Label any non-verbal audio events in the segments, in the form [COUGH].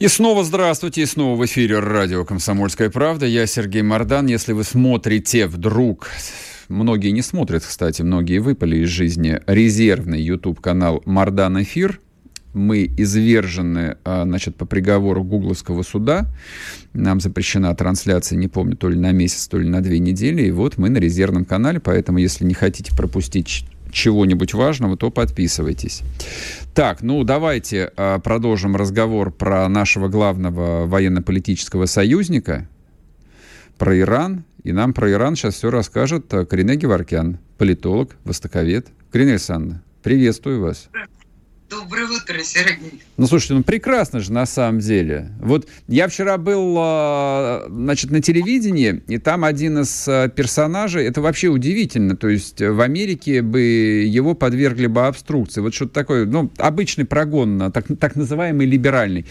И снова здравствуйте, и снова в эфире радио «Комсомольская правда». Я Сергей Мордан. Если вы смотрите вдруг, многие не смотрят, кстати, многие выпали из жизни, резервный YouTube-канал «Мордан Эфир», мы извержены, а, значит, по приговору Гугловского суда. Нам запрещена трансляция, не помню, то ли на месяц, то ли на две недели. И вот мы на резервном канале, поэтому если не хотите пропустить чего-нибудь важного, то подписывайтесь. Так, ну давайте э, продолжим разговор про нашего главного военно-политического союзника, про Иран. И нам про Иран сейчас все расскажет э, Корене Геворкян, политолог, востоковед. Карина Александровна, приветствую вас. Доброе утро, Сергей. Ну, слушайте, ну прекрасно же на самом деле. Вот я вчера был, а, значит, на телевидении, и там один из а, персонажей, это вообще удивительно, то есть в Америке бы его подвергли бы обструкции. Вот что-то такое, ну, обычный прогон, так, так называемый либеральный.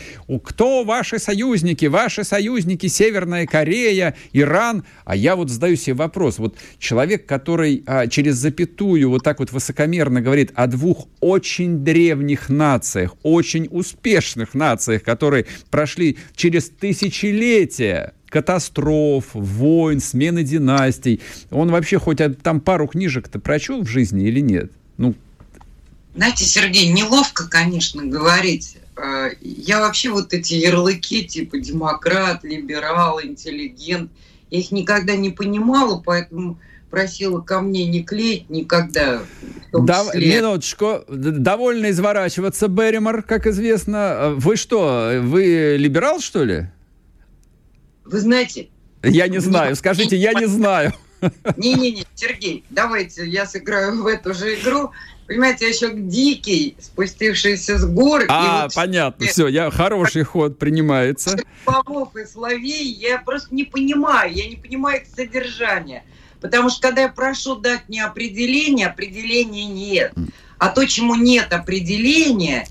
Кто ваши союзники? Ваши союзники Северная Корея, Иран. А я вот задаю себе вопрос. Вот человек, который а, через запятую вот так вот высокомерно говорит о двух очень древних древних нациях, очень успешных нациях, которые прошли через тысячелетия катастроф, войн, смены династий. Он вообще хоть там пару книжек-то прочел в жизни или нет? Ну, знаете, Сергей, неловко, конечно, говорить. А, я вообще вот эти ярлыки типа демократ, либерал, интеллигент, я их никогда не понимала, поэтому просила ко мне не клеить никогда. Да, минуточку. Довольно изворачиваться, Берримор, как известно. Вы что, вы либерал, что ли? Вы знаете... Я не знаю. Скажите, я не знаю. Не-не-не, Сергей, давайте я сыграю в эту же игру. Понимаете, я еще дикий, спустившийся с гор. А, вот понятно, все, я хороший ход принимается. Слов и словей я просто не понимаю, я не понимаю их содержание. Потому что когда я прошу дать мне определение, определения нет. А то, чему нет определения,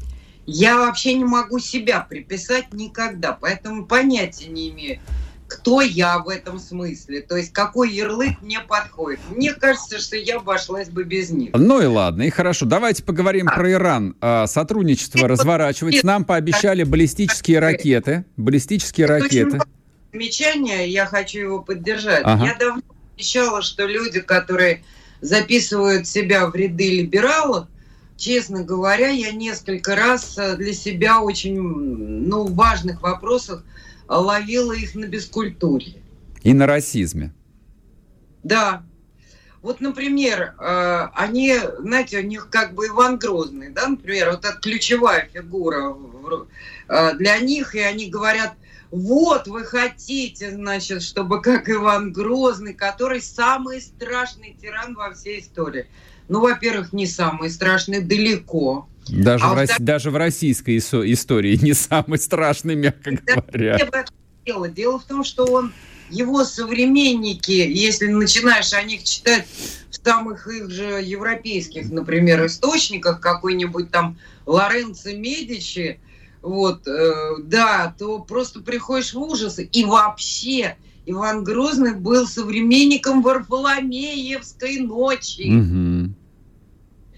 я вообще не могу себя приписать никогда. Поэтому понятия не имею, кто я в этом смысле. То есть какой ярлык мне подходит. Мне кажется, что я обошлась бы без них. Ну и ладно, и хорошо. Давайте поговорим а. про Иран. А, сотрудничество и разворачивается. Нам пообещали баллистические ракеты. Баллистические ракеты. Замечание, я хочу его поддержать. Ага. Я давно обещала, что люди, которые записывают себя в ряды либералов, честно говоря, я несколько раз э, для себя очень ну, важных вопросах ловила их на бескультуре. И на расизме. Да. Вот, например, э, они, знаете, у них как бы Иван Грозный, да, например, вот это ключевая фигура э, для них, и они говорят – вот вы хотите, значит, чтобы как Иван Грозный, который самый страшный тиран во всей истории. Ну, во-первых, не самый страшный, далеко. Даже, а в, Рос... даже в российской истории не самый страшный, мягко говоря. Дело. дело в том, что он, его современники, если начинаешь о них читать в самых их же европейских, например, источниках, какой-нибудь там Лоренцо Медичи, вот, э, да, то просто приходишь в ужас. И вообще Иван Грозный был современником Варфоломеевской ночи. Угу.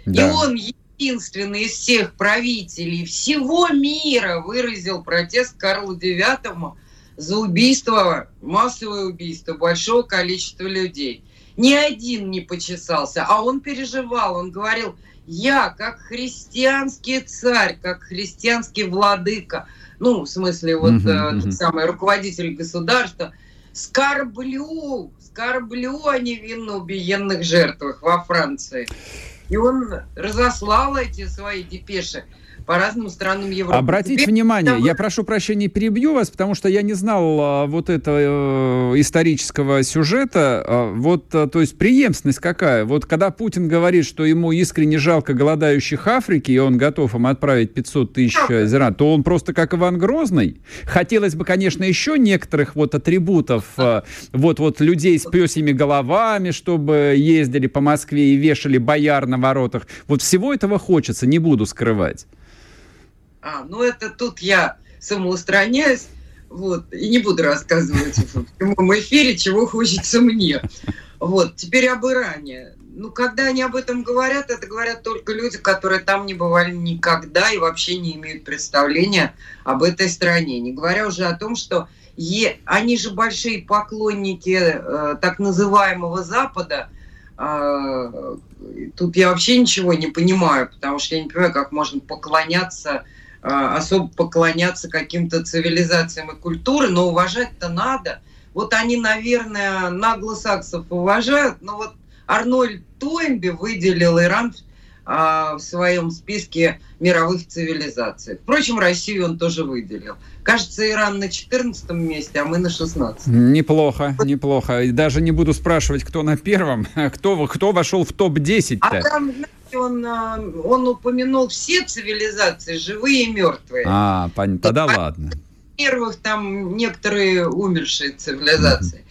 Да. И он единственный из всех правителей всего мира выразил протест Карлу IX за убийство, массовое убийство большого количества людей. Ни один не почесался, а он переживал, он говорил – я, как христианский царь, как христианский владыка, ну, в смысле, вот uh-huh, uh-huh. самый руководитель государства, скорблю, скорблю о невинно убиенных жертвах во Франции. И он разослал эти свои депеши по разным странам Европы. Обратите Теперь внимание, я прошу прощения, перебью вас, потому что я не знал а, вот этого э, исторического сюжета. А, вот, а, то есть преемственность какая? Вот когда Путин говорит, что ему искренне жалко голодающих Африки, и он готов им отправить 500 тысяч зерна, то он просто как Иван Грозный. Хотелось бы, конечно, еще некоторых вот атрибутов, а, вот, вот людей с песями головами, чтобы ездили по Москве и вешали бояр на воротах. Вот всего этого хочется, не буду скрывать. А, ну это тут я самоустраняюсь, вот, и не буду рассказывать в прямом эфире, чего хочется мне. Вот, теперь об Иране. Ну, когда они об этом говорят, это говорят только люди, которые там не бывали никогда и вообще не имеют представления об этой стране. Не говоря уже о том, что е... они же большие поклонники э, так называемого Запада. Э, тут я вообще ничего не понимаю, потому что я не понимаю, как можно поклоняться особо поклоняться каким-то цивилизациям и культуре, но уважать-то надо. Вот они, наверное, наглосаксов уважают, но вот Арнольд Тойнби выделил Иран а, в своем списке мировых цивилизаций. Впрочем, Россию он тоже выделил. Кажется, Иран на 14 месте, а мы на 16. Неплохо, неплохо. И даже не буду спрашивать, кто на первом, кто, кто вошел в топ-10. А там, он, а, он упомянул все цивилизации, живые и мертвые. А, понятно. Тогда а, ладно. Первых там некоторые умершие цивилизации.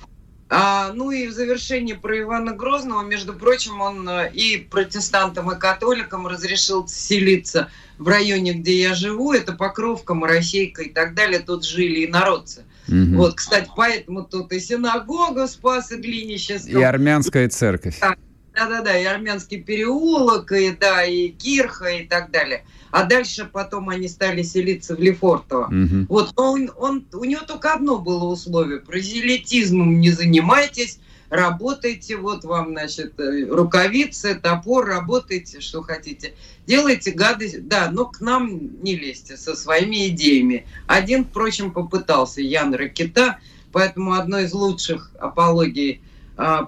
А, ну и в завершение про Ивана Грозного, между прочим, он а, и протестантам, и католикам разрешил селиться в районе, где я живу. Это Покровка, Моросейка и так далее. Тут жили и народцы. Угу. Вот, кстати, поэтому тут и синагога Спаса Глинищенского. И армянская церковь. Да, да-да-да, и армянский переулок, и, да, и Кирха, и так далее. А дальше потом они стали селиться в Лефортово. Угу. Вот, но он, он, у него только одно было условие. Прозелитизмом не занимайтесь, работайте, вот вам, значит, э, рукавицы, топор, работайте, что хотите. Делайте гадость, да, но к нам не лезьте со своими идеями. Один, впрочем, попытался, Ян Ракета, поэтому одно из лучших апологий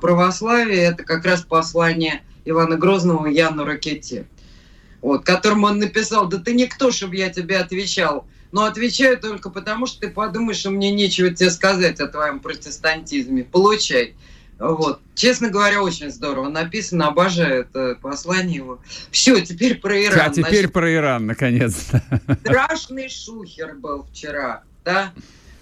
православия, это как раз послание Ивана Грозного Яну Ракете, вот, которому он написал, да ты никто, чтобы я тебе отвечал, но отвечаю только потому, что ты подумаешь, что мне нечего тебе сказать о твоем протестантизме. Получай. Вот. Честно говоря, очень здорово написано, обожаю это послание его. Все, теперь про Иран. А теперь Значит, про Иран, наконец-то. Страшный шухер был вчера, да,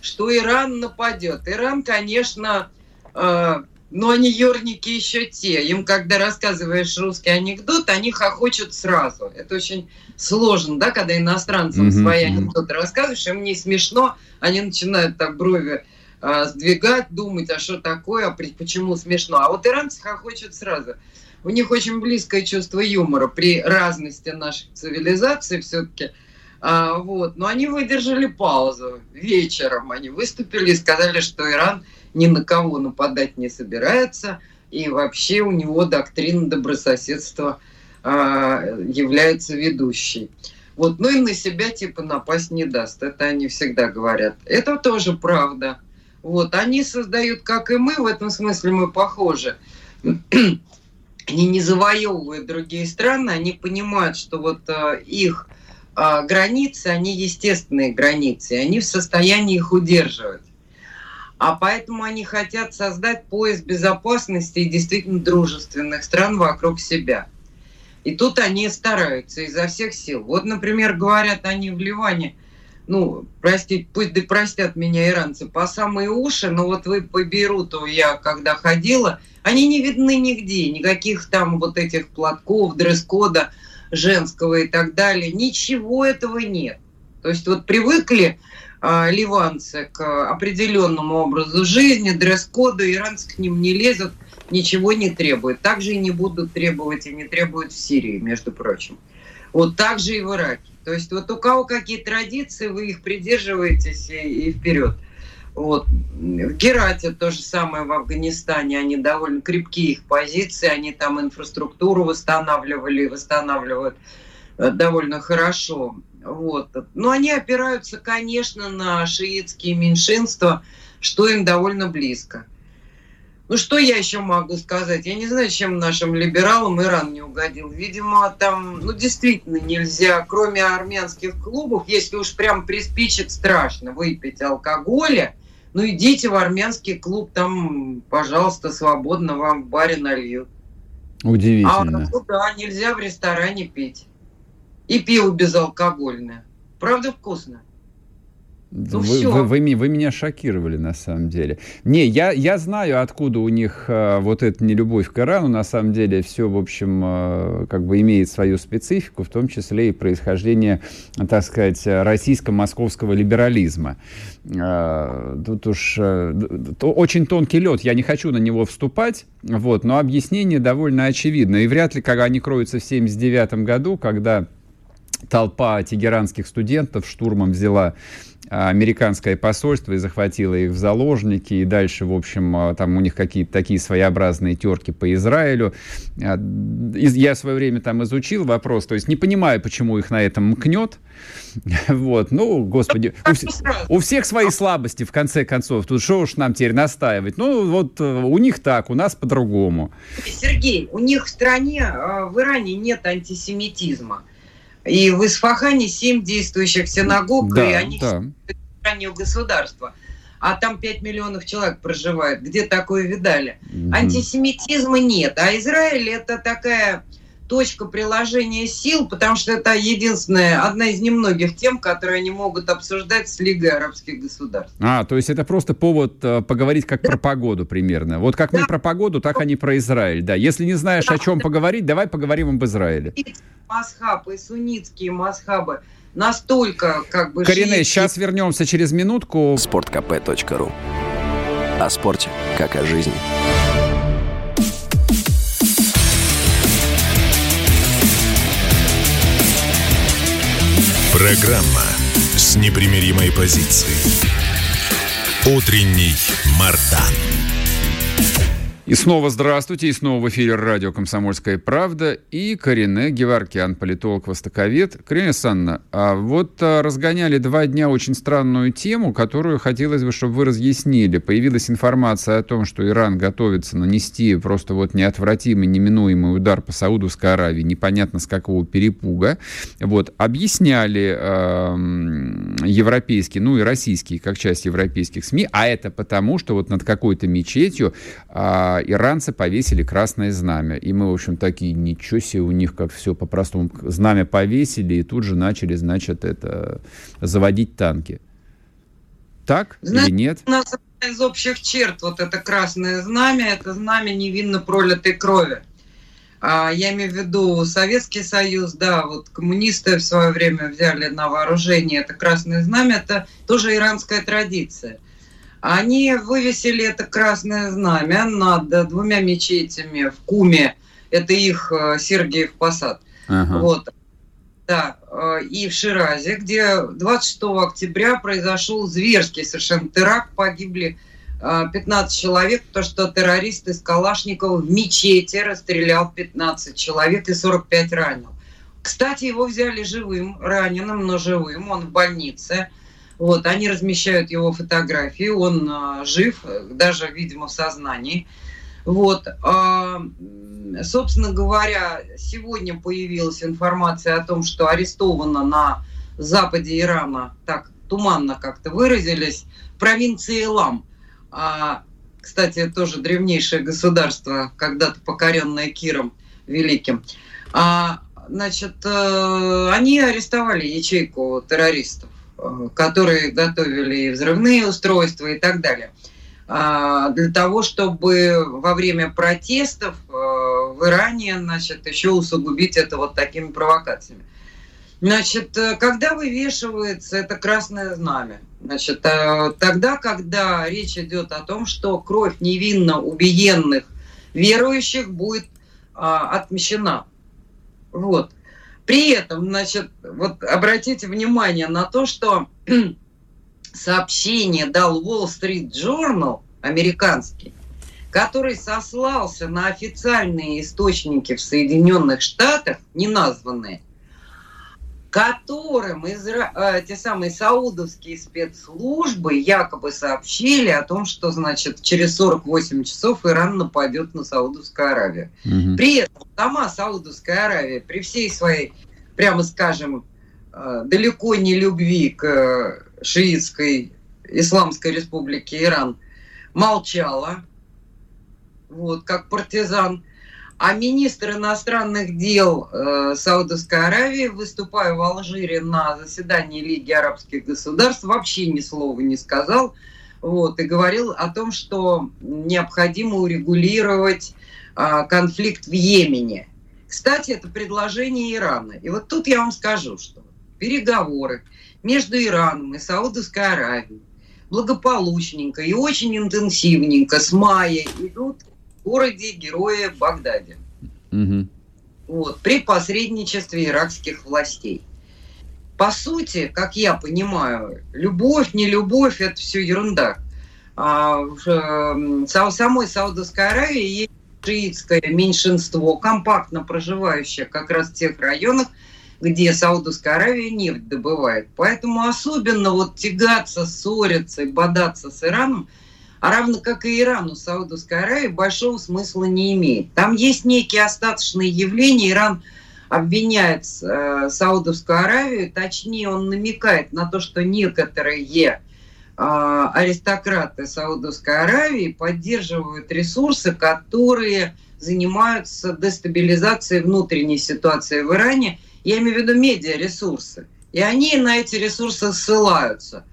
что Иран нападет. Иран, конечно, э, но они ерники еще те. Им, когда рассказываешь русский анекдот, они хохочут сразу. Это очень сложно, да, когда иностранцам mm-hmm. свои анекдоты рассказываешь, им не смешно, они начинают так брови а, сдвигать, думать, а что такое, а почему смешно. А вот иранцы хохочут сразу. У них очень близкое чувство юмора при разности наших цивилизаций все-таки. А, вот. Но они выдержали паузу. Вечером они выступили и сказали, что Иран – ни на кого нападать не собирается, и вообще у него доктрина добрососедства э, является ведущей. Вот, ну и на себя типа напасть не даст, это они всегда говорят. Это тоже правда. Вот, они создают, как и мы, в этом смысле мы похожи. [CLEARS THROAT] они не завоевывают другие страны, они понимают, что вот э, их э, границы, они естественные границы, они в состоянии их удерживать. А поэтому они хотят создать пояс безопасности и действительно дружественных стран вокруг себя. И тут они стараются изо всех сил. Вот, например, говорят они в Ливане, ну, простите, пусть да простят меня иранцы, по самые уши, но вот вы по Бейруту, я когда ходила, они не видны нигде, никаких там вот этих платков, дресс-кода женского и так далее, ничего этого нет. То есть вот привыкли ливанцы к определенному образу жизни, дресс-коду, иранцы к ним не лезут, ничего не требуют. Также и не будут требовать, и не требуют в Сирии, между прочим. Вот так же и в Ираке. То есть вот у кого какие традиции, вы их придерживаетесь и, и вперед. Вот. В Герате то же самое в Афганистане. Они довольно крепкие их позиции, они там инфраструктуру восстанавливали и восстанавливают э, довольно хорошо. Вот. Но они опираются, конечно, на шиитские меньшинства, что им довольно близко. Ну, что я еще могу сказать? Я не знаю, чем нашим либералам Иран не угодил. Видимо, там, ну, действительно нельзя, кроме армянских клубов, если уж прям приспичит страшно выпить алкоголя, ну, идите в армянский клуб, там, пожалуйста, свободно вам в баре нальют. Удивительно. А, ну, да, нельзя в ресторане пить. И пиво безалкогольное. Правда, вкусно. Ну, вы, вы, вы, вы меня шокировали, на самом деле. Не, я, я знаю, откуда у них э, вот эта нелюбовь к Ирану. На самом деле все, в общем, э, как бы имеет свою специфику, в том числе и происхождение, так сказать, российско-московского либерализма. Э, тут уж э, очень тонкий лед, я не хочу на него вступать, вот, но объяснение довольно очевидно. И вряд ли, когда они кроются в 1979 году, когда толпа тегеранских студентов штурмом взяла американское посольство и захватило их в заложники, и дальше, в общем, а, там у них какие-то такие своеобразные терки по Израилю. А, я в свое время там изучил вопрос, то есть не понимаю, почему их на этом мкнет. [LAUGHS] Вот, ну, господи, у, у всех свои слабости, в конце концов. Тут что уж нам теперь настаивать? Ну, вот э, у них так, у нас по-другому. Сергей, у них в стране, в Иране нет антисемитизма. И в Исфахане семь действующих синагог, да, и они да. раннего государства. А там 5 миллионов человек проживает. Где такое видали? Mm-hmm. Антисемитизма нет. А Израиль это такая точка приложения сил, потому что это единственная, одна из немногих тем, которые они могут обсуждать с Лигой арабских государств. А, то есть это просто повод э, поговорить как да. про погоду примерно. Вот как да. мы про погоду, так они про Израиль. Да, если не знаешь, да. о чем поговорить, давай поговорим об Израиле. Масхабы, суннитские масхабы настолько как бы... Корене, шиитские... сейчас вернемся через минутку. Спорткп.ру О спорте, как о жизни. Программа с непримиримой позицией. Утренний Мардан. И снова здравствуйте, и снова в эфире радио «Комсомольская правда» и Карине Геваркиан, политолог-востоковед. Карине Санна, а вот а, разгоняли два дня очень странную тему, которую хотелось бы, чтобы вы разъяснили. Появилась информация о том, что Иран готовится нанести просто вот неотвратимый, неминуемый удар по Саудовской Аравии, непонятно с какого перепуга. Вот, объясняли э, европейские, ну и российские, как часть европейских СМИ, а это потому, что вот над какой-то мечетью э, иранцы повесили красное знамя. И мы, в общем, такие, ничего себе, у них как все по-простому. Знамя повесили и тут же начали, значит, это заводить танки. Так Знаете, или нет? У нас из общих черт вот это красное знамя, это знамя невинно пролитой крови. А, я имею в виду Советский Союз, да, вот коммунисты в свое время взяли на вооружение это красное знамя, это тоже иранская традиция. Они вывесили это красное знамя над двумя мечетями в Куме. Это их э, Сергиев Посад. Ага. Вот. Да, э, и в Ширазе, где 26 октября произошел зверский совершенно теракт, погибли 15 э, человек, потому что террорист из Калашникова в мечети расстрелял 15 человек и 45 ранил. Кстати, его взяли живым, раненым, но живым, он в больнице. Вот, они размещают его фотографии, он э, жив, даже, видимо, в сознании. Вот, э, собственно говоря, сегодня появилась информация о том, что арестовано на западе Ирана, так туманно как-то выразились, провинции Илам. А, кстати, тоже древнейшее государство, когда-то покоренное Киром Великим. А, значит, э, они арестовали ячейку террористов. Э, которые готовили взрывные устройства и так далее, а, для того, чтобы во время протестов э, в Иране значит, еще усугубить это вот такими провокациями. Значит, э, когда вывешивается это красное знамя? Значит, тогда, когда речь идет о том, что кровь невинно убиенных верующих будет а, отмещена. Вот. При этом, значит, вот обратите внимание на то, что [CLEARS THROAT] сообщение дал Wall Street Journal, американский, который сослался на официальные источники в Соединенных Штатах, не названные, которым изра... э, те самые саудовские спецслужбы якобы сообщили о том, что, значит, через 48 часов Иран нападет на Саудовскую Аравию. Угу. При этом сама Саудовская Аравия, при всей своей, прямо скажем, э, далеко не любви к шиитской Исламской республике Иран, молчала, вот, как партизан. А министр иностранных дел э, Саудовской Аравии, выступая в Алжире на заседании Лиги арабских государств, вообще ни слова не сказал. Вот, и говорил о том, что необходимо урегулировать э, конфликт в Йемене. Кстати, это предложение Ирана. И вот тут я вам скажу, что переговоры между Ираном и Саудовской Аравией благополучненько и очень интенсивненько с мая идут городе Герое Багдаде. Угу. Вот, при посредничестве иракских властей. По сути, как я понимаю, любовь, не любовь, это все ерунда. А в э, самой Саудовской Аравии есть шиитское меньшинство, компактно проживающее как раз в тех районах, где Саудовская Аравия нефть добывает. Поэтому особенно вот тягаться, ссориться и бодаться с Ираном – а равно как и Ирану, Саудовской Аравии, большого смысла не имеет. Там есть некие остаточные явления. Иран обвиняет э, Саудовскую Аравию, точнее он намекает на то, что некоторые э, аристократы Саудовской Аравии поддерживают ресурсы, которые занимаются дестабилизацией внутренней ситуации в Иране. Я имею в виду медиаресурсы. И они на эти ресурсы ссылаются.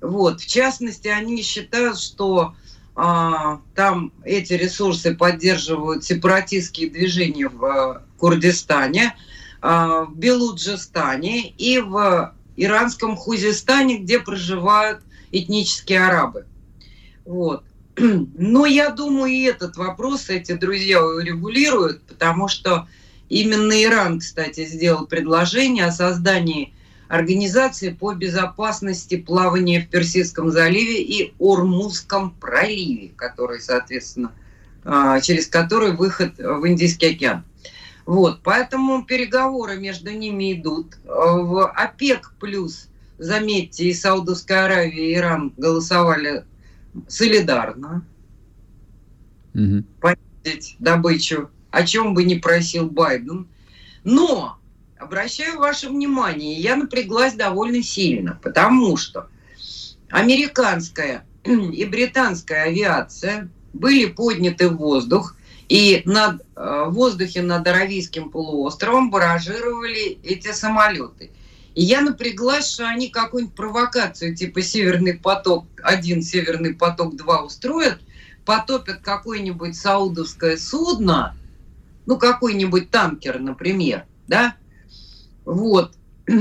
Вот. В частности, они считают, что а, там эти ресурсы поддерживают сепаратистские движения в а, Курдистане, а, в Белуджистане и в иранском Хузистане, где проживают этнические арабы. Вот. [CLEARS THROAT] Но я думаю, и этот вопрос эти друзья урегулируют, потому что именно Иран, кстати, сделал предложение о создании Организации по безопасности плавания в Персидском заливе и Ормузском проливе, который, соответственно, а, через который выход в Индийский океан. Вот, поэтому переговоры между ними идут. В ОПЕК плюс, заметьте, и Саудовская Аравия, и Иран голосовали солидарно. Угу. Понизить добычу, о чем бы не просил Байден. Но обращаю ваше внимание, я напряглась довольно сильно, потому что американская и британская авиация были подняты в воздух, и над, э, воздухе над Аравийским полуостровом баражировали эти самолеты. И я напряглась, что они какую-нибудь провокацию типа «Северный поток-1», «Северный поток-2» устроят, потопят какое-нибудь саудовское судно, ну, какой-нибудь танкер, например, да, вот. [CLEARS THROAT]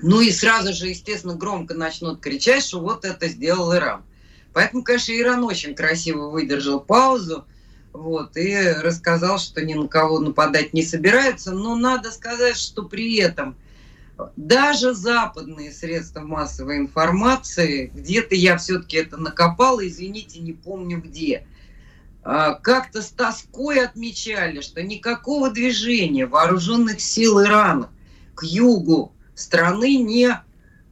Ну и сразу же, естественно, громко начнут кричать, что вот это сделал Иран. Поэтому, конечно, Иран очень красиво выдержал паузу вот, и рассказал, что ни на кого нападать не собирается. Но надо сказать, что при этом даже западные средства массовой информации, где-то я все-таки это накопала, извините, не помню где, а, как-то с тоской отмечали, что никакого движения вооруженных сил Ирана к югу страны не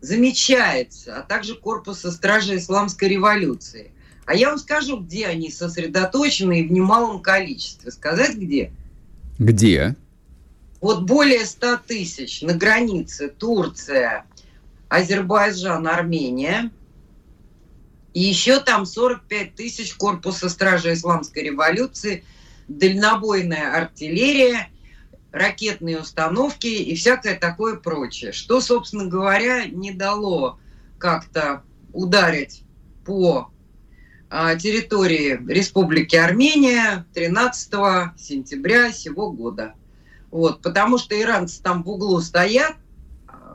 замечается, а также корпуса стражи исламской революции. А я вам скажу, где они сосредоточены и в немалом количестве. Сказать где? Где? Вот более 100 тысяч на границе Турция, Азербайджан, Армения. И еще там 45 тысяч корпуса стражи исламской революции, дальнобойная артиллерия ракетные установки и всякое такое прочее. Что, собственно говоря, не дало как-то ударить по а, территории Республики Армения 13 сентября сего года. Вот, потому что иранцы там в углу стоят,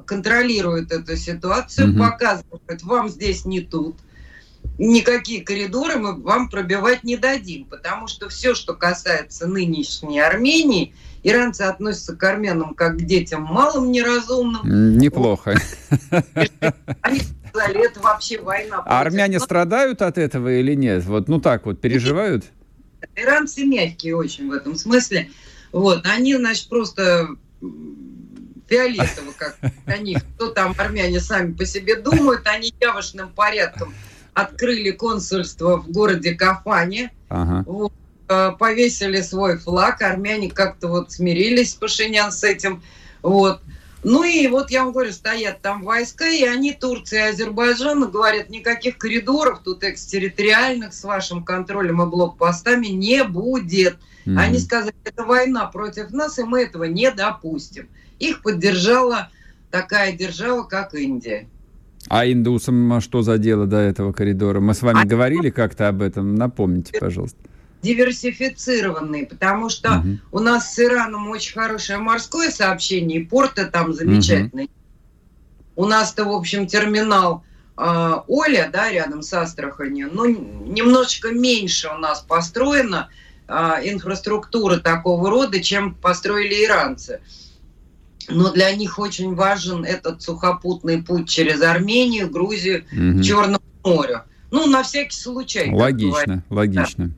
контролируют эту ситуацию, угу. показывают, вам здесь не тут, никакие коридоры мы вам пробивать не дадим, потому что все, что касается нынешней Армении – Иранцы относятся к армянам как к детям малым неразумным. Неплохо. Они сказали, это вообще война. А армяне страдают от этого или нет? Вот, ну так вот, переживают? Иранцы мягкие очень в этом смысле. Вот, они, значит, просто фиолетово, как они, кто там армяне сами по себе думают, они явочным порядком открыли консульство в городе Кафане, ага. вот, повесили свой флаг, армяне как-то вот смирились, Пашинян с этим, вот. Ну и вот я вам говорю, стоят там войска, и они, Турция и Азербайджан, говорят, никаких коридоров тут экстерриториальных с вашим контролем и блокпостами не будет. Mm-hmm. Они сказали, это война против нас, и мы этого не допустим. Их поддержала такая держава, как Индия. А индусам что за дело до этого коридора? Мы с вами а... говорили как-то об этом. Напомните, пожалуйста. Диверсифицированные, потому что угу. у нас с Ираном очень хорошее морское сообщение, и порты там замечательные. Угу. У нас-то, в общем, терминал э, Оля, да, рядом с Астраханью, ну, немножечко меньше у нас построена э, инфраструктура такого рода, чем построили иранцы но для них очень важен этот сухопутный путь через Армению, Грузию, угу. Черное море. Ну, на всякий случай. Логично, логично. Да.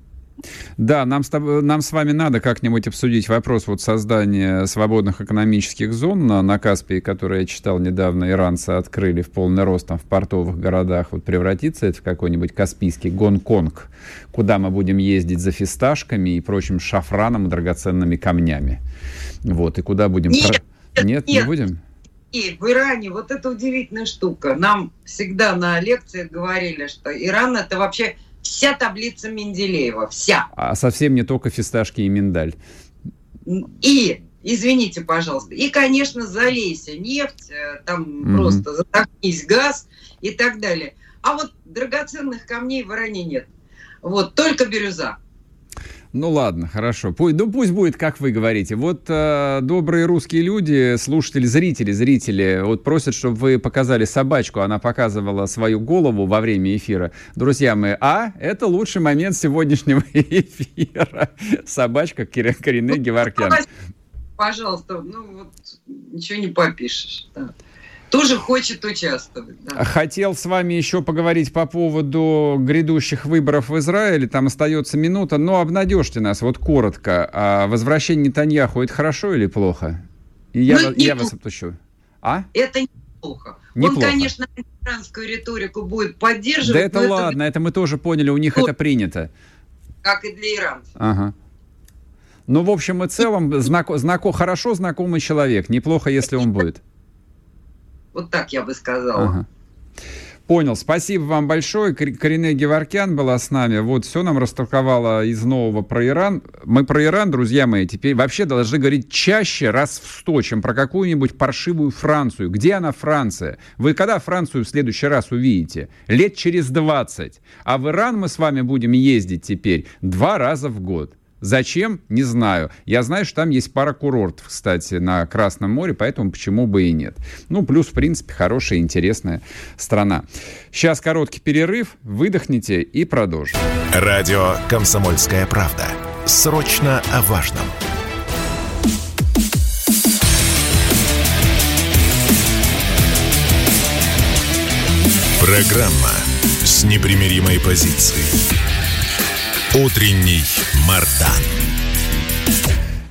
Да, нам с, тобой, нам с вами надо как-нибудь обсудить вопрос вот создания свободных экономических зон на, на Каспии, которые я читал недавно, иранцы открыли в полный рост там, в портовых городах. Вот превратится это в какой-нибудь Каспийский Гонконг, куда мы будем ездить за фисташками и прочим шафраном и драгоценными камнями. Вот, и куда будем... Нет, нет, нет, не будем? И в Иране вот это удивительная штука. Нам всегда на лекциях говорили, что Иран это вообще вся таблица Менделеева, вся. А совсем не только фисташки и миндаль. И, извините, пожалуйста, и, конечно, залейся нефть, э, там mm-hmm. просто затопнись газ и так далее. А вот драгоценных камней в Иране нет. Вот, только бирюза. Ну ладно, хорошо. Пусть, ну пусть будет, как вы говорите. Вот э, добрые русские люди, слушатели, зрители, зрители, вот просят, чтобы вы показали собачку. Она показывала свою голову во время эфира. Друзья мои, а это лучший момент сегодняшнего [LAUGHS] эфира. Собачка Корене Геворкян. Пожалуйста, ну вот ничего не попишешь. Да тоже хочет участвовать. Да. Хотел с вами еще поговорить по поводу грядущих выборов в Израиле. Там остается минута, но обнадежьте нас, вот коротко. А возвращение Нетаньяху это хорошо или плохо? И я, ну, я вас отпущу. А? Это неплохо. неплохо. Он, конечно, иранскую риторику будет поддерживать. Да это ладно, это... это мы тоже поняли, у них вот. это принято. Как и для иранцев. Ага. Ну, в общем и целом, знако, знако, хорошо знакомый человек. Неплохо, если он будет. Вот так я бы сказала. Ага. Понял. Спасибо вам большое. Корене Геворкян была с нами. Вот все нам растолковала из нового про Иран. Мы про Иран, друзья мои, теперь вообще должны говорить чаще, раз в сто, чем про какую-нибудь паршивую Францию. Где она, Франция? Вы когда Францию в следующий раз увидите? Лет через 20. А в Иран мы с вами будем ездить теперь два раза в год. Зачем? Не знаю. Я знаю, что там есть пара курортов, кстати, на Красном море, поэтому почему бы и нет. Ну, плюс, в принципе, хорошая, интересная страна. Сейчас короткий перерыв, выдохните и продолжим. Радио «Комсомольская правда». Срочно о важном. Программа с непримиримой позицией. Утренний Мардан.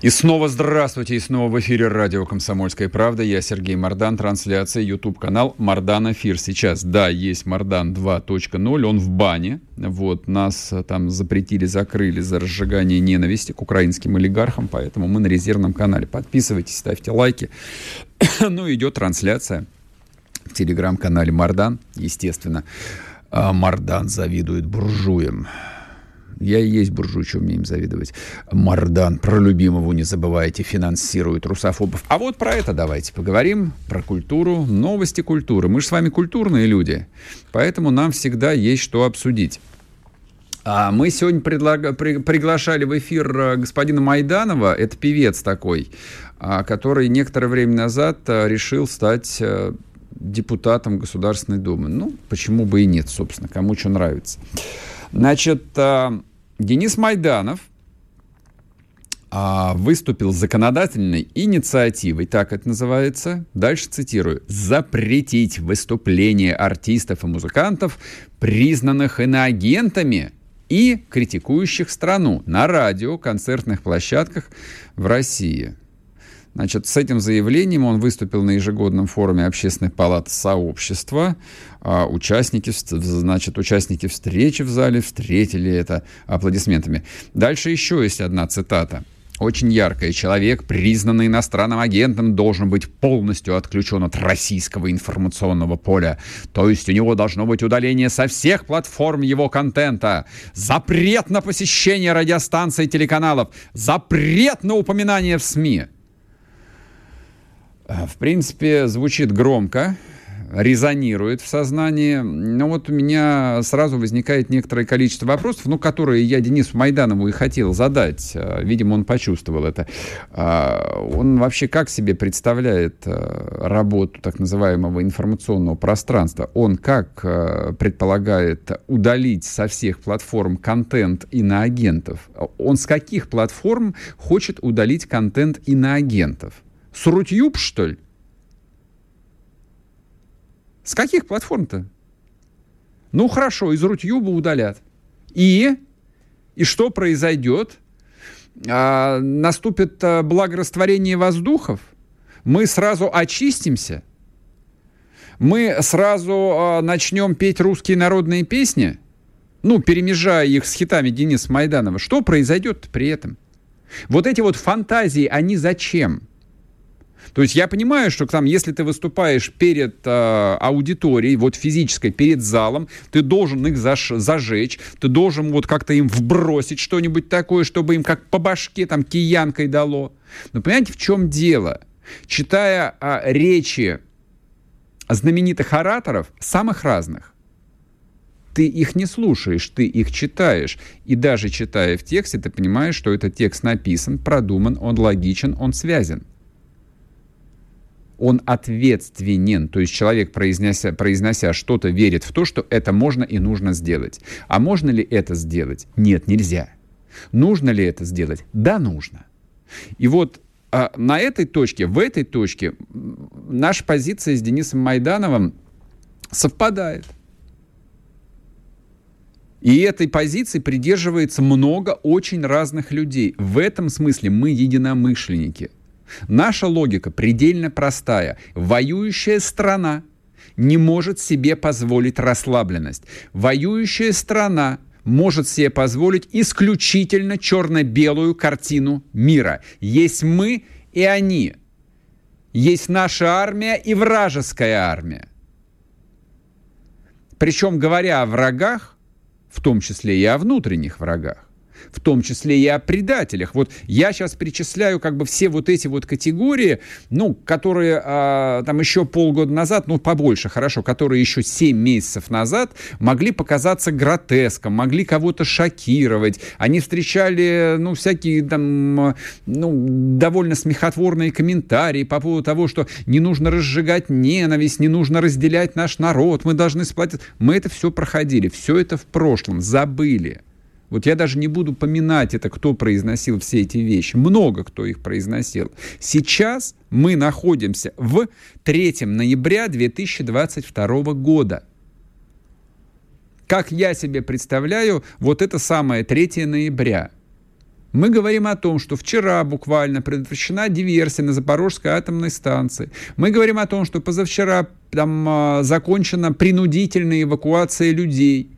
И снова здравствуйте, и снова в эфире радио «Комсомольская правда». Я Сергей Мардан, трансляция, YouTube-канал «Мардан Эфир». Сейчас, да, есть «Мардан 2.0», он в бане. Вот, нас там запретили, закрыли за разжигание ненависти к украинским олигархам, поэтому мы на резервном канале. Подписывайтесь, ставьте лайки. [COUGHS] ну, идет трансляция в телеграм-канале «Мардан», естественно. А Мардан завидует буржуям. Я и есть буржуй, что мне им завидовать. Мардан, про любимого не забывайте, финансирует русофобов. А вот про это давайте поговорим, про культуру, новости культуры. Мы же с вами культурные люди, поэтому нам всегда есть что обсудить. А мы сегодня предлаг... при... приглашали в эфир э, господина Майданова, это певец такой, а, который некоторое время назад э, решил стать э, депутатом Государственной Думы. Ну, почему бы и нет, собственно, кому что нравится. Значит, Денис Майданов а, выступил с законодательной инициативой, так это называется, дальше цитирую, запретить выступления артистов и музыкантов, признанных иноагентами и критикующих страну на радио, концертных площадках в России. Значит, с этим заявлением он выступил на ежегодном форуме общественных палат сообщества. А участники, значит, участники встречи в зале встретили это аплодисментами. Дальше еще есть одна цитата очень яркая. Человек, признанный иностранным агентом, должен быть полностью отключен от российского информационного поля. То есть у него должно быть удаление со всех платформ его контента. Запрет на посещение радиостанций и телеканалов. Запрет на упоминание в СМИ. Э, в принципе, звучит громко, резонирует в сознании. Но вот у меня сразу возникает некоторое количество вопросов, ну, которые я Денису Майданову и хотел задать. Э, видимо, он почувствовал это. А, он вообще как себе представляет работу так называемого информационного пространства? Он как предполагает удалить со всех платформ контент иноагентов? Он с каких платформ хочет удалить контент иноагентов? С Рутюб, что ли? С каких платформ-то? Ну хорошо, из Рутюба удалят. И? И что произойдет? А, наступит а, благорастворение воздухов? Мы сразу очистимся? Мы сразу а, начнем петь русские народные песни? Ну, перемежая их с хитами Дениса Майданова. Что произойдет при этом? Вот эти вот фантазии, они зачем? То есть я понимаю, что там, если ты выступаешь перед э, аудиторией, вот физической, перед залом, ты должен их заж, зажечь, ты должен вот как-то им вбросить что-нибудь такое, чтобы им как по башке там киянкой дало. Но понимаете, в чем дело? Читая э, речи знаменитых ораторов, самых разных, ты их не слушаешь, ты их читаешь. И даже читая в тексте, ты понимаешь, что этот текст написан, продуман, он логичен, он связан он ответственен. То есть человек, произнося, произнося что-то, верит в то, что это можно и нужно сделать. А можно ли это сделать? Нет, нельзя. Нужно ли это сделать? Да, нужно. И вот а, на этой точке, в этой точке наша позиция с Денисом Майдановым совпадает. И этой позиции придерживается много очень разных людей. В этом смысле мы единомышленники – Наша логика предельно простая. Воюющая страна не может себе позволить расслабленность. Воюющая страна может себе позволить исключительно черно-белую картину мира. Есть мы и они. Есть наша армия и вражеская армия. Причем, говоря о врагах, в том числе и о внутренних врагах, в том числе и о предателях. Вот я сейчас перечисляю как бы все вот эти вот категории, ну, которые а, там еще полгода назад, ну, побольше, хорошо, которые еще 7 месяцев назад могли показаться гротеском, могли кого-то шокировать. Они встречали, ну, всякие там, ну, довольно смехотворные комментарии по поводу того, что не нужно разжигать ненависть, не нужно разделять наш народ, мы должны сплотиться. Мы это все проходили, все это в прошлом, забыли. Вот я даже не буду поминать это, кто произносил все эти вещи. Много кто их произносил. Сейчас мы находимся в 3 ноября 2022 года. Как я себе представляю, вот это самое 3 ноября. Мы говорим о том, что вчера буквально предотвращена диверсия на Запорожской атомной станции. Мы говорим о том, что позавчера там а, закончена принудительная эвакуация людей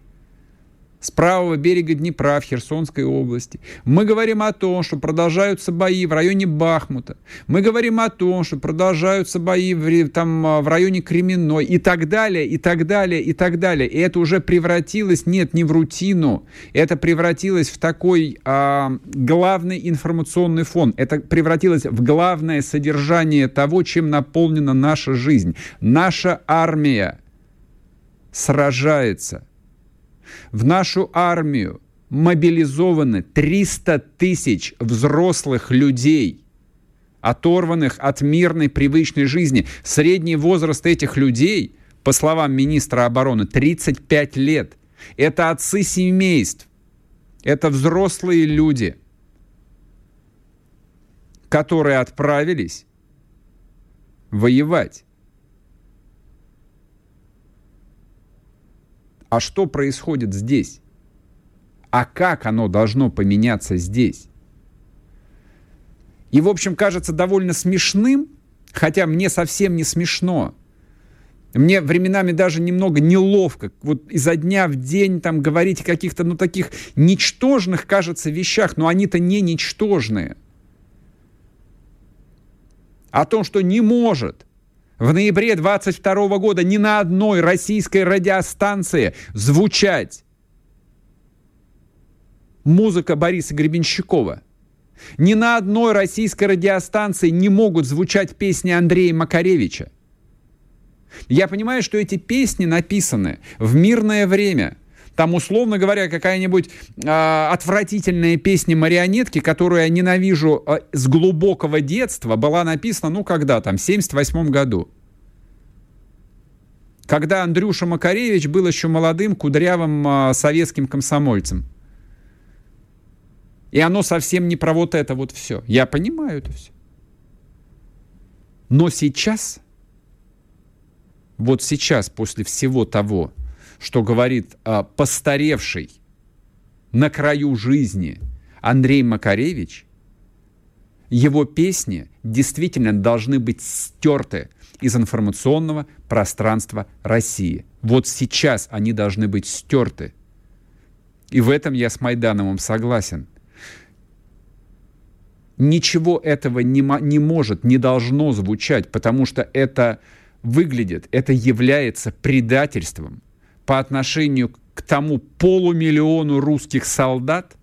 с правого берега Днепра в Херсонской области. Мы говорим о том, что продолжаются бои в районе Бахмута. Мы говорим о том, что продолжаются бои в, там, а, в районе Кременной и так далее, и так далее, и так далее. И это уже превратилось, нет, не в рутину, это превратилось в такой а, главный информационный фон. Это превратилось в главное содержание того, чем наполнена наша жизнь. Наша армия сражается – в нашу армию мобилизованы 300 тысяч взрослых людей, оторванных от мирной привычной жизни. Средний возраст этих людей, по словам министра обороны, 35 лет. Это отцы семейств, это взрослые люди, которые отправились воевать. А что происходит здесь? А как оно должно поменяться здесь? И, в общем, кажется довольно смешным, хотя мне совсем не смешно. Мне временами даже немного неловко вот изо дня в день там говорить о каких-то, ну, таких ничтожных, кажется, вещах, но они-то не ничтожные. О том, что не может в ноябре 22 года ни на одной российской радиостанции звучать музыка Бориса Гребенщикова. Ни на одной российской радиостанции не могут звучать песни Андрея Макаревича. Я понимаю, что эти песни написаны в мирное время. Там, условно говоря, какая-нибудь э, отвратительная песня марионетки, которую я ненавижу э, с глубокого детства, была написана, ну, когда там, в 78 году. Когда Андрюша Макаревич был еще молодым, кудрявым э, советским комсомольцем. И оно совсем не про вот это вот все. Я понимаю это все. Но сейчас вот сейчас, после всего того, что говорит а, постаревший на краю жизни Андрей Макаревич, его песни действительно должны быть стерты из информационного пространства России. Вот сейчас они должны быть стерты. И в этом я с Майдановым согласен. Ничего этого не, не может, не должно звучать, потому что это выглядит, это является предательством по отношению к тому полумиллиону русских солдат,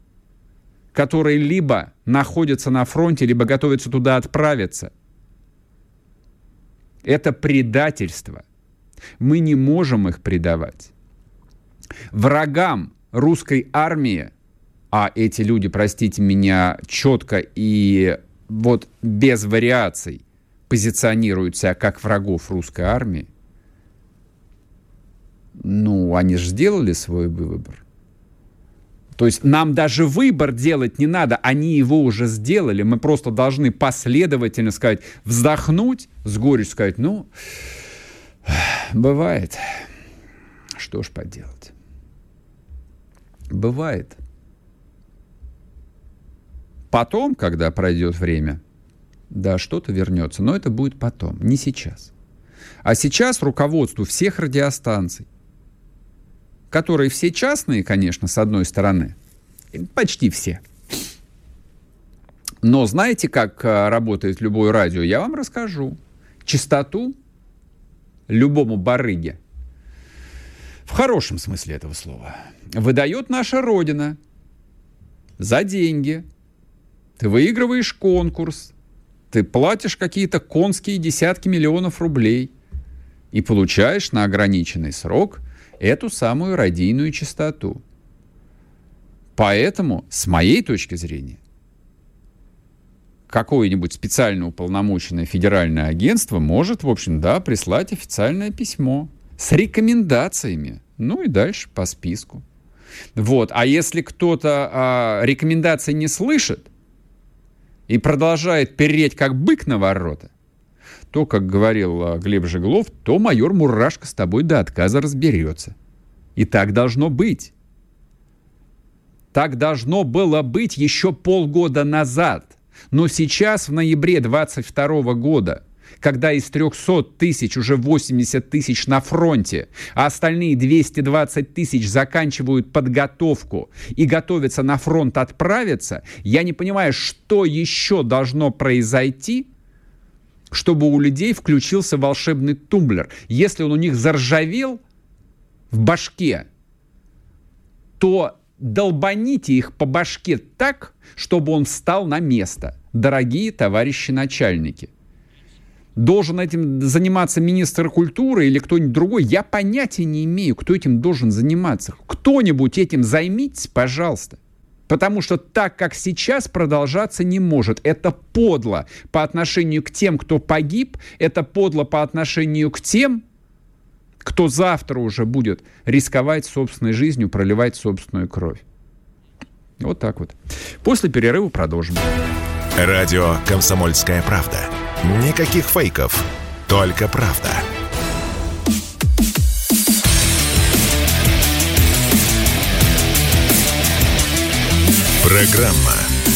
которые либо находятся на фронте, либо готовятся туда отправиться. Это предательство. Мы не можем их предавать. Врагам русской армии, а эти люди, простите меня, четко и вот без вариаций – позиционируют себя как врагов русской армии, ну, они же сделали свой выбор. То есть нам даже выбор делать не надо, они его уже сделали. Мы просто должны последовательно сказать, вздохнуть, с горечью сказать, ну, бывает. Что ж поделать. Бывает. Потом, когда пройдет время, да, что-то вернется, но это будет потом, не сейчас. А сейчас руководству всех радиостанций, которые все частные, конечно, с одной стороны, почти все. Но знаете, как а, работает любое радио? Я вам расскажу. Частоту любому барыге, в хорошем смысле этого слова, выдает наша Родина за деньги. Ты выигрываешь конкурс, ты платишь какие-то конские десятки миллионов рублей и получаешь на ограниченный срок эту самую радийную частоту. Поэтому, с моей точки зрения, какое-нибудь специально уполномоченное федеральное агентство может, в общем, да, прислать официальное письмо с рекомендациями. Ну и дальше по списку. Вот. А если кто-то а, рекомендации не слышит, и продолжает переть, как бык на ворота, то, как говорил а, Глеб Жеглов, то майор Мурашко с тобой до отказа разберется. И так должно быть. Так должно было быть еще полгода назад. Но сейчас, в ноябре 22 года, когда из 300 тысяч уже 80 тысяч на фронте, а остальные 220 тысяч заканчивают подготовку и готовятся на фронт отправиться, я не понимаю, что еще должно произойти, чтобы у людей включился волшебный тумблер. Если он у них заржавел в башке, то долбаните их по башке так, чтобы он встал на место. Дорогие товарищи начальники – должен этим заниматься министр культуры или кто-нибудь другой, я понятия не имею, кто этим должен заниматься. Кто-нибудь этим займитесь, пожалуйста. Потому что так, как сейчас, продолжаться не может. Это подло по отношению к тем, кто погиб, это подло по отношению к тем, кто завтра уже будет рисковать собственной жизнью, проливать собственную кровь. Вот так вот. После перерыва продолжим. Радио «Комсомольская правда». Никаких фейков, только правда. Программа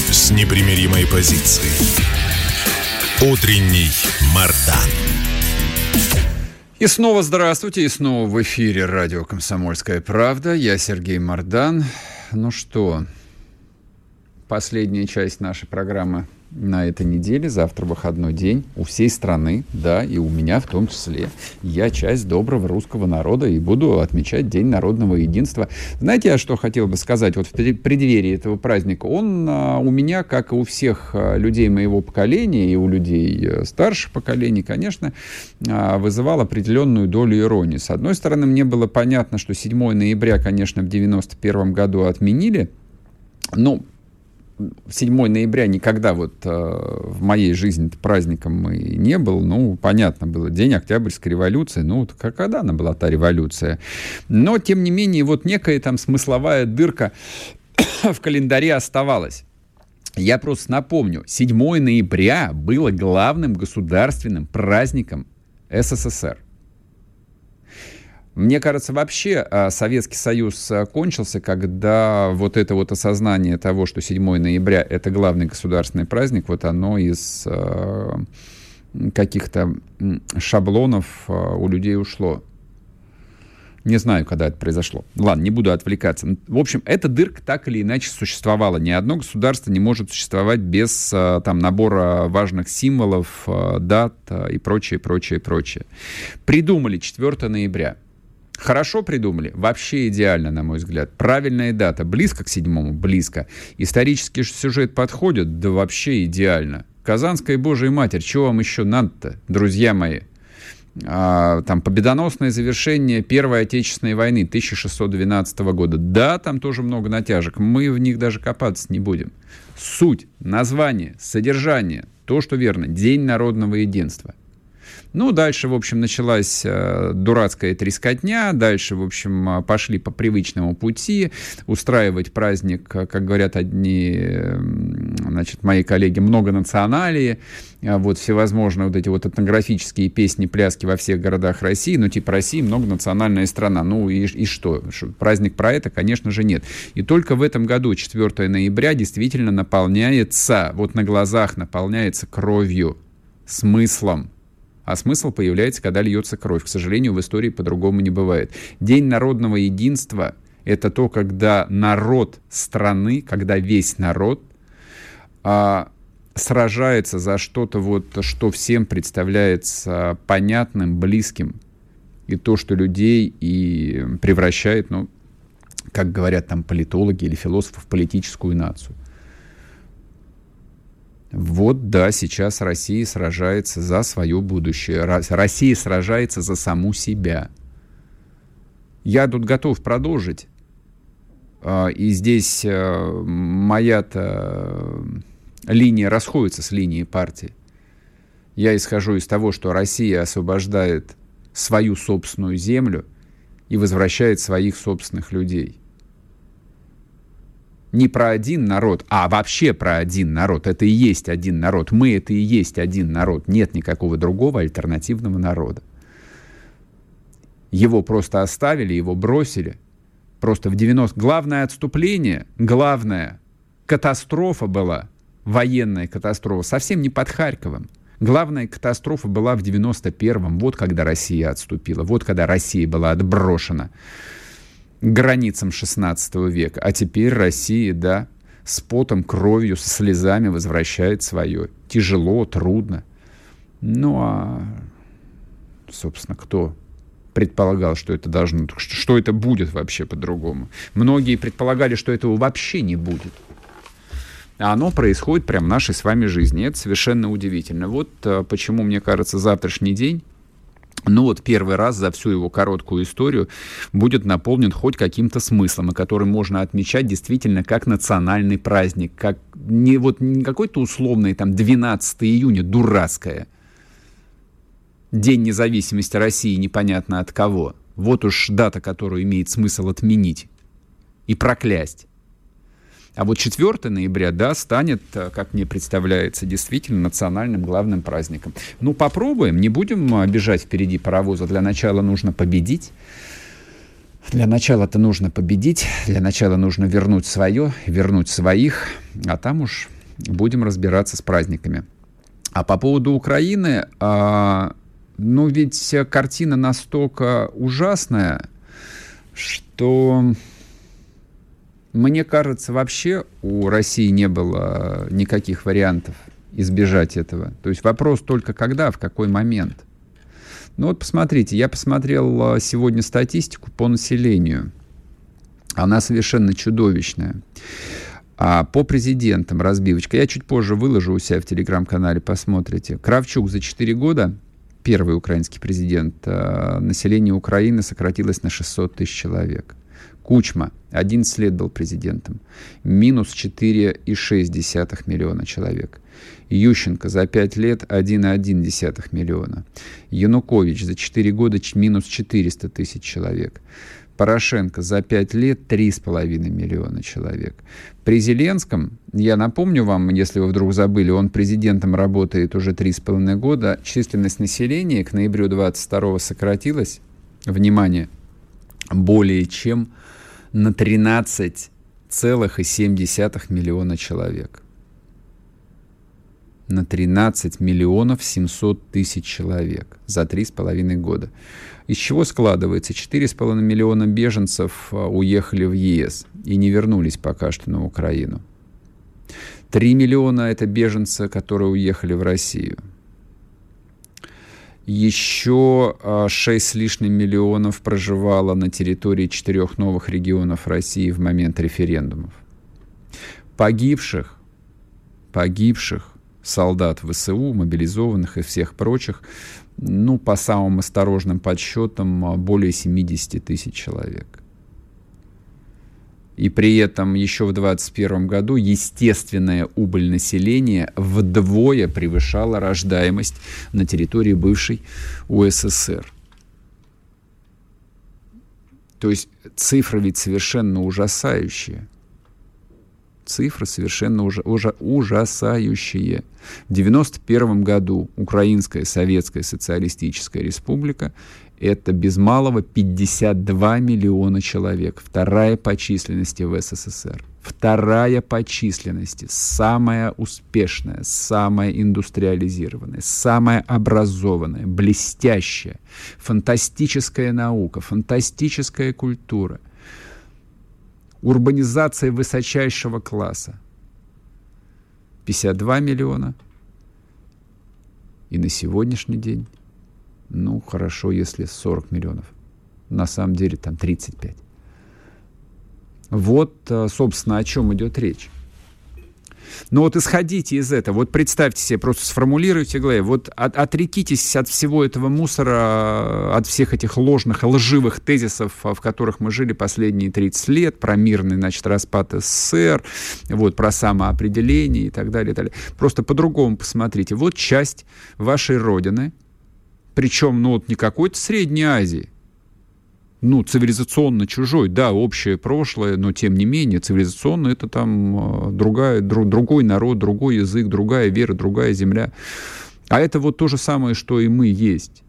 с непримиримой позицией. Утренний Мардан. И снова здравствуйте, и снова в эфире радио «Комсомольская правда». Я Сергей Мардан. Ну что, последняя часть нашей программы на этой неделе. Завтра выходной день у всей страны, да, и у меня в том числе. Я часть доброго русского народа и буду отмечать День народного единства. Знаете, я что хотел бы сказать? Вот в преддверии этого праздника он а, у меня, как и у всех а, людей моего поколения и у людей а, старших поколений, конечно, а, вызывал определенную долю иронии. С одной стороны, мне было понятно, что 7 ноября, конечно, в 91 году отменили, ну, 7 ноября никогда вот э, в моей жизни праздником и не был. Ну, понятно было, день Октябрьской революции. Ну, когда она была, та революция? Но, тем не менее, вот некая там смысловая дырка [COUGHS] в календаре оставалась. Я просто напомню, 7 ноября было главным государственным праздником СССР. Мне кажется, вообще а, Советский Союз а, кончился, когда вот это вот осознание того, что 7 ноября — это главный государственный праздник, вот оно из а, каких-то шаблонов у людей ушло. Не знаю, когда это произошло. Ладно, не буду отвлекаться. В общем, эта дырка так или иначе существовала. Ни одно государство не может существовать без там, набора важных символов, дат и прочее, прочее, прочее. Придумали 4 ноября. Хорошо придумали? Вообще идеально, на мой взгляд. Правильная дата. Близко к седьмому? Близко. Исторический сюжет подходит? Да вообще идеально. Казанская Божья Матерь, чего вам еще надо-то, друзья мои? А, там победоносное завершение Первой Отечественной войны 1612 года. Да, там тоже много натяжек. Мы в них даже копаться не будем. Суть, название, содержание, то, что верно. День народного единства – ну, дальше, в общем, началась э, дурацкая трескотня, дальше, в общем, э, пошли по привычному пути, устраивать праздник, э, как говорят одни, значит, мои коллеги, многонационалии, э, вот всевозможные вот эти вот этнографические песни, пляски во всех городах России, ну, типа России многонациональная страна, ну, и, и что? Праздник про это, конечно же, нет. И только в этом году, 4 ноября, действительно наполняется, вот на глазах наполняется кровью, смыслом, а смысл появляется, когда льется кровь. К сожалению, в истории по-другому не бывает. День народного единства — это то, когда народ страны, когда весь народ а, сражается за что-то, вот, что всем представляется понятным, близким, и то, что людей и превращает, ну, как говорят там политологи или философы, в политическую нацию. Вот да, сейчас Россия сражается за свое будущее. Россия сражается за саму себя. Я тут готов продолжить. А, и здесь э, моя-то линия расходится с линией партии. Я исхожу из того, что Россия освобождает свою собственную землю и возвращает своих собственных людей не про один народ, а вообще про один народ. Это и есть один народ. Мы это и есть один народ. Нет никакого другого альтернативного народа. Его просто оставили, его бросили. Просто в 90... Главное отступление, главная катастрофа была, военная катастрофа, совсем не под Харьковом. Главная катастрофа была в 91-м, вот когда Россия отступила, вот когда Россия была отброшена границам 16 века. А теперь Россия, да, с потом, кровью, со слезами возвращает свое. Тяжело, трудно. Ну а, собственно, кто предполагал, что это должно, что это будет вообще по-другому? Многие предполагали, что этого вообще не будет. А оно происходит прямо в нашей с вами жизни. Это совершенно удивительно. Вот а, почему, мне кажется, завтрашний день ну вот первый раз за всю его короткую историю будет наполнен хоть каким-то смыслом, и который можно отмечать действительно как национальный праздник, как не вот не какой-то условный там 12 июня, дурацкое. День независимости России непонятно от кого. Вот уж дата, которую имеет смысл отменить и проклясть. А вот 4 ноября, да, станет, э, как мне представляется, действительно национальным главным праздником. Ну, попробуем, не будем бежать впереди паровоза. Для начала нужно победить. Для начала-то нужно победить, для начала нужно вернуть свое, вернуть своих, а там уж будем разбираться с праздниками. А по поводу Украины, а, ну ведь картина настолько ужасная, что мне кажется, вообще у России не было никаких вариантов избежать этого. То есть вопрос только когда, в какой момент. Ну вот посмотрите, я посмотрел а, сегодня статистику по населению. Она совершенно чудовищная. А по президентам разбивочка. Я чуть позже выложу у себя в телеграм-канале, посмотрите. Кравчук за 4 года, первый украинский президент, а, население Украины сократилось на 600 тысяч человек. Кучма 11 лет был президентом. Минус 4,6 миллиона человек. Ющенко за 5 лет 1,1 миллиона. Янукович за 4 года минус 400 тысяч человек. Порошенко за 5 лет 3,5 миллиона человек. При Зеленском, я напомню вам, если вы вдруг забыли, он президентом работает уже 3,5 года, численность населения к ноябрю 22 сократилась, внимание, более чем на 13,7 миллиона человек на 13 миллионов 700 тысяч человек за три с половиной года. Из чего складывается? 4,5 миллиона беженцев а, уехали в ЕС и не вернулись пока что на Украину. 3 миллиона – это беженцы, которые уехали в Россию. Еще 6 а, с лишним миллионов проживало на территории четырех новых регионов России в момент референдумов. Погибших, погибших солдат ВСУ, мобилизованных и всех прочих, ну, по самым осторожным подсчетам, а, более 70 тысяч человек. И при этом еще в 2021 году естественная убыль населения вдвое превышала рождаемость на территории бывшей УССР. То есть цифры ведь совершенно ужасающие цифры совершенно уже, уже ужасающие. В 1991 году Украинская Советская Социалистическая Республика это без малого 52 миллиона человек, вторая по численности в СССР. Вторая по численности, самая успешная, самая индустриализированная, самая образованная, блестящая, фантастическая наука, фантастическая культура – урбанизация высочайшего класса. 52 миллиона. И на сегодняшний день, ну, хорошо, если 40 миллионов. На самом деле там 35. Вот, э, собственно, о чем идет речь. Но вот исходите из этого. Вот представьте себе, просто сформулируйте голове. Вот от, отрекитесь от всего этого мусора, от всех этих ложных, лживых тезисов, в которых мы жили последние 30 лет, про мирный, значит, распад СССР, вот, про самоопределение и так далее. И так далее. Просто по-другому посмотрите. Вот часть вашей родины, причем, ну, вот не какой-то Средней Азии, ну, цивилизационно чужой, да, общее прошлое, но тем не менее, цивилизационно это там а, другая, дру, другой народ, другой язык, другая вера, другая земля. А это вот то же самое, что и мы есть.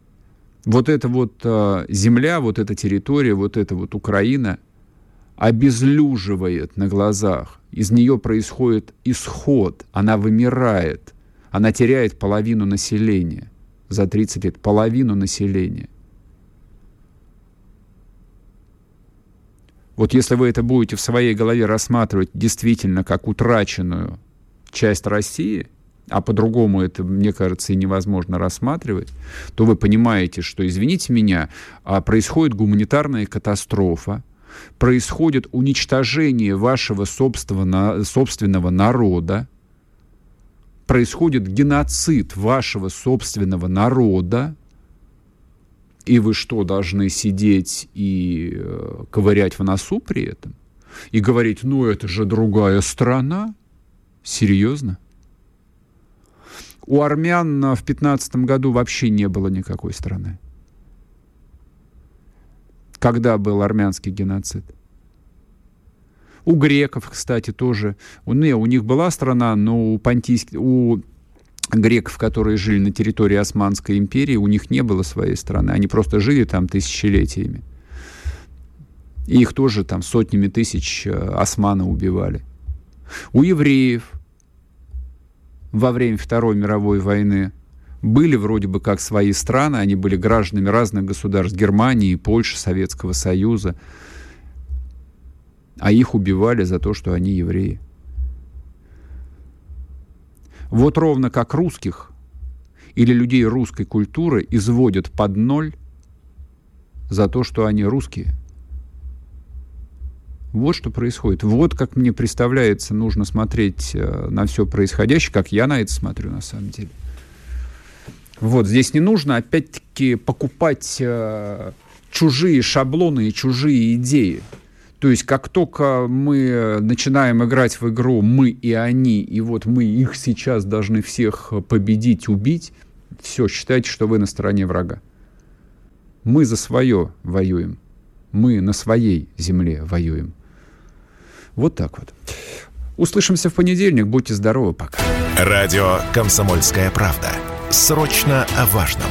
Вот эта вот а, земля, вот эта территория, вот эта вот Украина обезлюживает на глазах. Из нее происходит исход, она вымирает, она теряет половину населения за 30 лет, половину населения. Вот если вы это будете в своей голове рассматривать действительно как утраченную часть России, а по-другому это, мне кажется, и невозможно рассматривать, то вы понимаете, что, извините меня, а, происходит гуманитарная катастрофа, происходит уничтожение вашего собственного, собственного народа, происходит геноцид вашего собственного народа, и вы что, должны сидеть и э, ковырять в носу при этом? И говорить, ну это же другая страна? Серьезно? У армян в 15 году вообще не было никакой страны. Когда был армянский геноцид? У греков, кстати, тоже. Не, у них была страна, но у, понтийских, у греков, которые жили на территории Османской империи, у них не было своей страны. Они просто жили там тысячелетиями. И их тоже там сотнями тысяч э, османы убивали. У евреев во время Второй мировой войны. Были вроде бы как свои страны, они были гражданами разных государств, Германии, Польши, Советского Союза, а их убивали за то, что они евреи. Вот ровно как русских или людей русской культуры изводят под ноль за то, что они русские. Вот что происходит. Вот как мне представляется, нужно смотреть э, на все происходящее, как я на это смотрю на самом деле. Вот здесь не нужно опять-таки покупать э, чужие шаблоны и чужие идеи. То есть как только мы начинаем играть в игру мы и они, и вот мы их сейчас должны всех победить, убить, все, считайте, что вы на стороне врага. Мы за свое воюем. Мы на своей земле воюем. Вот так вот. Услышимся в понедельник. Будьте здоровы. Пока. Радио «Комсомольская правда». Срочно о важном.